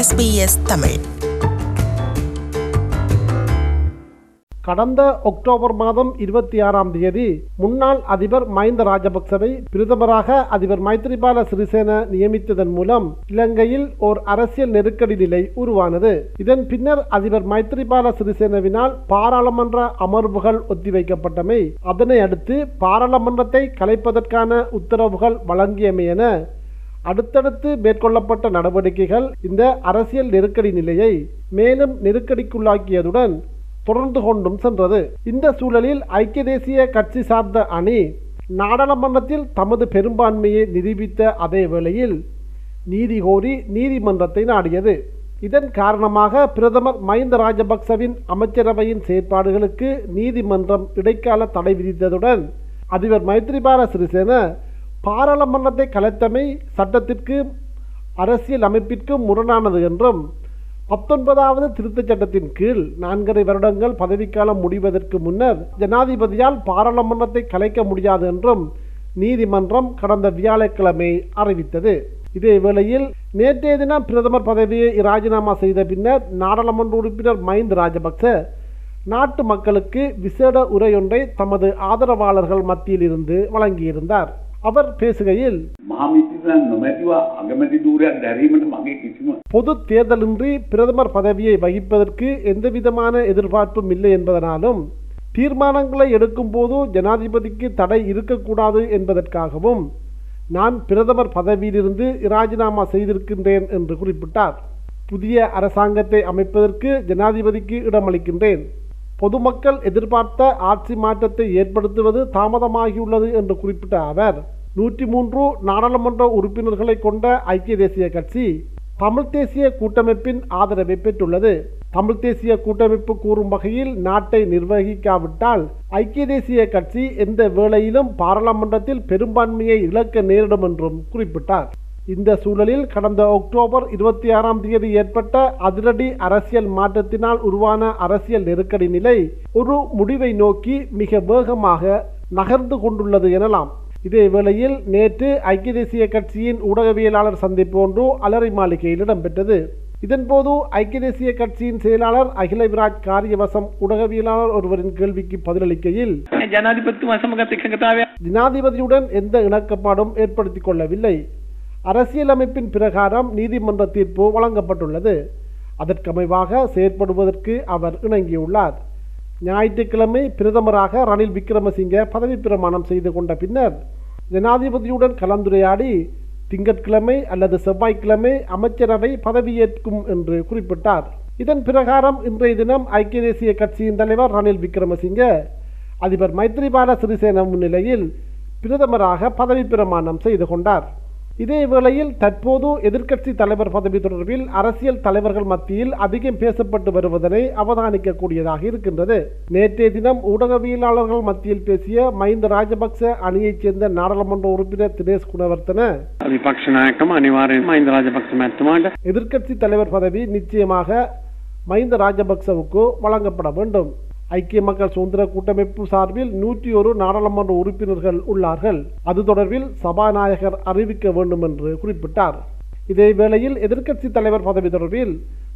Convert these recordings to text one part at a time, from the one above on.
SBS Tamil. கடந்த October மாதம் இருபத்தி ஆறாம் தேதி முன்னாள் அதிபர் மஹிந்த ராஜபக்சவை பிரதமராக அதிபர் மைத்ரிபால சிறிசேன நியமித்ததன் மூலம் இலங்கையில் ஓர் அரசியல் நெருக்கடி நிலை உருவானது. இதன் பின்னர் அதிபர் மைத்ரிபால சிறிசேனவினால் பாராளுமன்ற அமர்வுகள் ஒத்திவைக்கப்பட்டமை. அதனை அடுத்து பாராளுமன்றத்தை கலைப்பதற்கான உத்தரவுகள் வழங்கியமை என அடுத்தடுத்து மேற்கொள்ளப்பட்ட நடவடிக்கைகள் இந்த அரசியல் நெருக்கடி நிலையை மேலும் நெருக்கடிக்குள்ளாக்கியதுடன் தொடர்ந்து கொண்டும் சென்றது. இந்த சூழலில் ஐக்கிய தேசிய கட்சி சார்ந்த அணி நாடாளுமன்றத்தில் தமது பெரும்பான்மையை நிரூபித்த அதே வேளையில் நீதி கோரி நீதிமன்றத்தை நாடியது. இதன் காரணமாக பிரதமர் மஹிந்த ராஜபக்சவின் அமைச்சரவையின் செயற்பாடுகளுக்கு நீதிமன்றம் இடைக்கால தடை விதித்ததுடன் அதிபர் மைத்ரிபால சிறிசேன பாராளுமன்றத்தை கலைத்தமை சட்டத்திற்கு அரசியல் அமைப்பிற்கும் முரணானது என்றும் பத்தொன்பதாவது திருத்தச் சட்டத்தின் கீழ் நான்கரை வருடங்கள் பதவிக்காலம் முடிவதற்கு முன்னர் ஜனாதிபதியால் பாராளுமன்றத்தை கலைக்க முடியாது என்றும் நீதிமன்றம் கடந்த வியாழக்கிழமை அறிவித்தது. இதே வேளையில் நேற்றைய தினம் பிரதமர் பதவியை ராஜினாமா செய்த பின்னர் நாடாளுமன்ற உறுப்பினர் மஹிந்த ராஜபக்ச நாட்டு மக்களுக்கு விசேட உரையொன்றை தமது ஆதரவாளர்கள் மத்தியில் இருந்து வழங்கியிருந்தார். அவர் பேசுகையில் பொது தேர்தலின்றி பிரதமர் பதவியை வகிப்பதற்கு எந்தவிதமான எதிர்பார்ப்பும் இல்லை என்பதனாலும் தீர்மானங்களை எடுக்கும் போது ஜனாதிபதிக்கு தடை இருக்கக்கூடாது என்பதற்காகவும் நான் பிரதமர் பதவியிலிருந்து இராஜினாமா செய்திருக்கின்றேன் என்று குறிப்பிட்டார் புதிய அரசாங்கத்தை அமைப்பதற்கு ஜனாதிபதிக்கு இடமளிக்கின்றேன் பொதுமக்கள் எதிர்பார்த்த ஆட்சி மாற்றத்தை ஏற்படுத்துவது தாமதமாகியுள்ளது என்று குறிப்பிட்ட அவர் நூற்றி மூன்று நாடாளுமன்ற உறுப்பினர்களை கொண்ட ஐக்கிய தேசிய கட்சி தமிழ் தேசிய கூட்டமைப்பின் ஆதரவை பெற்றுள்ளது. தமிழ் தேசிய கூட்டமைப்பு கூறும் வகையில் நாட்டை நிர்வகிக்காவிட்டால் ஐக்கிய தேசிய கட்சி எந்த வேளையிலும் பாராளுமன்றத்தில் பெரும்பான்மையை இழக்க நேரிடும் என்றும் குறிப்பிட்டார். இந்த சூழலில் கடந்த அக்டோபர் இருபத்தி ஆறாம் தேதி ஏற்பட்ட அதிரடி அரசியல் மாற்றத்தினால் உருவான அரசியல் நெருக்கடி நிலை ஒரு முடிவை நோக்கி மிக வேகமாக நகர்ந்து கொண்டுள்ளது எனலாம். இதே வேளையில் நேற்று ஐக்கிய தேசிய கட்சியின் ஊடகவியலாளர் சந்திப்பு ஒன்று அலரி மாளிகையில் இடம்பெற்றது. இதன்போது ஐக்கிய தேசிய கட்சியின் செயலாளர் அகில விராஜ் காரியவசம் ஊடகவியலாளர் ஒருவரின் கேள்விக்கு பதிலளிக்கையில் ஜனாதிபதியுடன் எந்த இணக்கப்பாடும் ஏற்படுத்திக் கொள்ளவில்லை. அரசியலமைப்பின் பிரகாரம் நீதிமன்ற தீர்ப்பு வழங்கப்பட்டுள்ளது. அதற்கமைவாக செயற்படுவதற்கு அவர் இணங்கியுள்ளார். ஞாயிற்றுக்கிழமை பிரதமராக ரணில் விக்ரமசிங்க பதவி பிரமாணம் செய்து கொண்ட பின்னர் ஜனாதிபதியுடன் கலந்துரையாடி திங்கட்கிழமை அல்லது செவ்வாய்க்கிழமை அமைச்சரவை பதவியேற்கும் என்று குறிப்பிட்டார். இதன் பிரகாரம் இன்றைய தினம் ஐக்கிய தேசிய கட்சியின் தலைவர் ரணில் விக்ரமசிங்க அதிபர் மைத்ரிபால சிறிசேன முன்னிலையில் பிரதமராக பதவி பிரமாணம் செய்து கொண்டார். இதேவேளையில் தற்போது எதிர்க்கட்சி தலைவர் பதவி தொடர்பில் அரசியல் தலைவர்கள் மத்தியில் அதிகம் பேசப்பட்டு வருவதனை அவதானிக்கக்கூடியதாக இருக்கின்றது. நேற்றைய தினம் ஊடகவியலாளர்கள் மத்தியில் பேசிய மஹிந்த ராஜபக்ச அணியைச் சேர்ந்த நாடாளுமன்ற உறுப்பினர் தினேஷ் குணவர்த்தன எதிர்க்கட்சி தலைவர் பதவி நிச்சயமாக மஹிந்த ராஜபக்சவுக்கு வழங்கப்பட வேண்டும். ஐக்கிய மக்கள் சுதந்திர கூட்டமைப்பு சார்பில் நூற்றி ஒரு நாடாளுமன்ற உறுப்பினர்கள் உள்ளார்கள். அது தொடர்பில் சபாநாயகர் அறிவிக்க வேண்டும் என்று குறிப்பிட்டார். இதேவேளையில் எதிர்க்கட்சி தலைவர் பதவி தொடர்பில்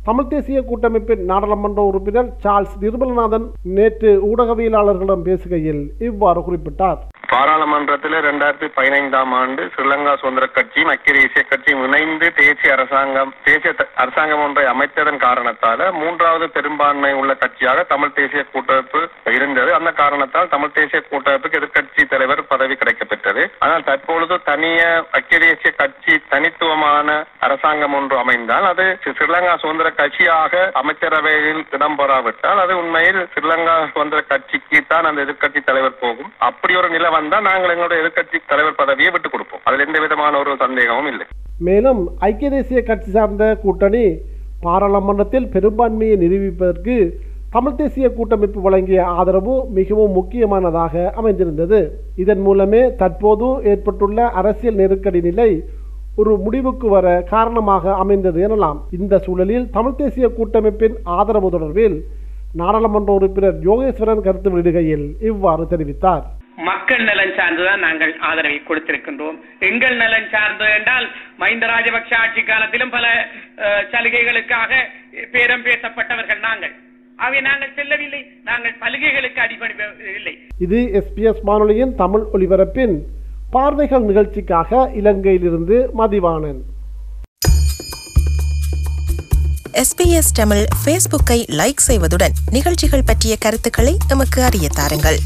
தமிழ் தேசிய கூட்டமைப்பின் நாடாளுமன்ற உறுப்பினர் சார்ல்ஸ் நிர்மலநாதன் நேற்று ஊடகவியலாளர்களிடம் பேசுகையில் இவ்வாறு குறிப்பிட்டார். பாராளுமன்றத்தில் இரண்டாயிரத்தி பதினைந்தாம் ஆண்டு ஸ்ரீலங்கா சுதந்திர கட்சியும் அக்கிர தேசிய கட்சியும் இணைந்து தேசிய அரசாங்கம் தேசிய த- அரசாங்கம் ஒன்றை அமைத்ததன் காரணத்தால மூன்றாவது பெரும்பான்மை உள்ள கட்சியாக தமிழ் தேசிய கூட்டமைப்பு இருந்தது. அந்த காரணத்தால் தமிழ் தேசிய கூட்டமைப்புக்கு எதிர்க்கட்சி தலைவர் பதவி கிடைக்கப்பெற்றது. ஆனால் தற்பொழுது தனிய அக்கிர தேசிய கட்சி தனித்துவமான அரசாங்கம் ஒன்று அமைந்தால் அது ஸ்ரீலங்கா சுதந்திர கட்சியாக அமைச்சரவையில் இடம்பெறாவிட்டால் அது உண்மையில் ஸ்ரீலங்கா சுதந்திர கட்சிக்கு தான் அந்த எதிர்க்கட்சி தலைவர் போகும். அப்படி ஒரு நிலை வந்தால் நாங்கள் எங்களுடைய எதிர்கட்சி தலைவர் பதவியை விட்டுக் கொடுப்போம். அதில் எந்த விதமான ஒரு சந்தேகமும் இல்லை. மேலும் ஐக்கிய தேசிய கட்சி சார்ந்த கூட்டணி பாராளுமன்றத்தில் பெரும்பான்மையை நிரூபிப்பதற்கு தமிழ் தேசிய கூட்டமைப்பு வழங்கிய ஆதரவு மிகவும் முக்கியமானதாக அமைந்திருந்தது. இதன் மூலமே தற்போது ஏற்பட்டுள்ள அரசியல் நெருக்கடி நிலை ஒரு முடிவுக்கு வர காரணமாக அமைந்தது எனலாம். இந்த சூழலில் தமிழ் தேசிய கூட்டமைப்பின் ஆதரவு தொடர்பில் நாடாளுமன்ற உறுப்பினர் யோகேஸ்வரன் கருத்து வெளியிடுகையில் இவ்வாறு தெரிவித்தார். மக்கள் நலன் சார்ந்துதான் நாங்கள் ஆதரவை கொடுத்திருக்கின்றோம். எங்கள் நலன் சார்ந்து என்றால் மஹிந்த ராஜபக்ஷ ஆட்சி காலத்திலும் பல சலுகைகளுக்காக பேரம் பேசப்பட்டவர்கள் நாங்கள். அவை நாங்கள் செல்லவில்லை. நாங்கள் சலுகைகளுக்கு அடிபணிவில்லை இது எஸ்பிஎஸ் வானொலியின் தமிழ் ஒலிபரப்பின் பார்வைகள் நிகழ்ச்சிக்காக இலங்கையிலிருந்து மதிவாணன். எஸ்பிஎஸ் தமிழ் ஃபேஸ்புக்கை லைக் செய்வதுடன் நிகழ்ச்சிகள் பற்றிய கருத்துக்களை எமக்கு அறிய தாருங்கள்.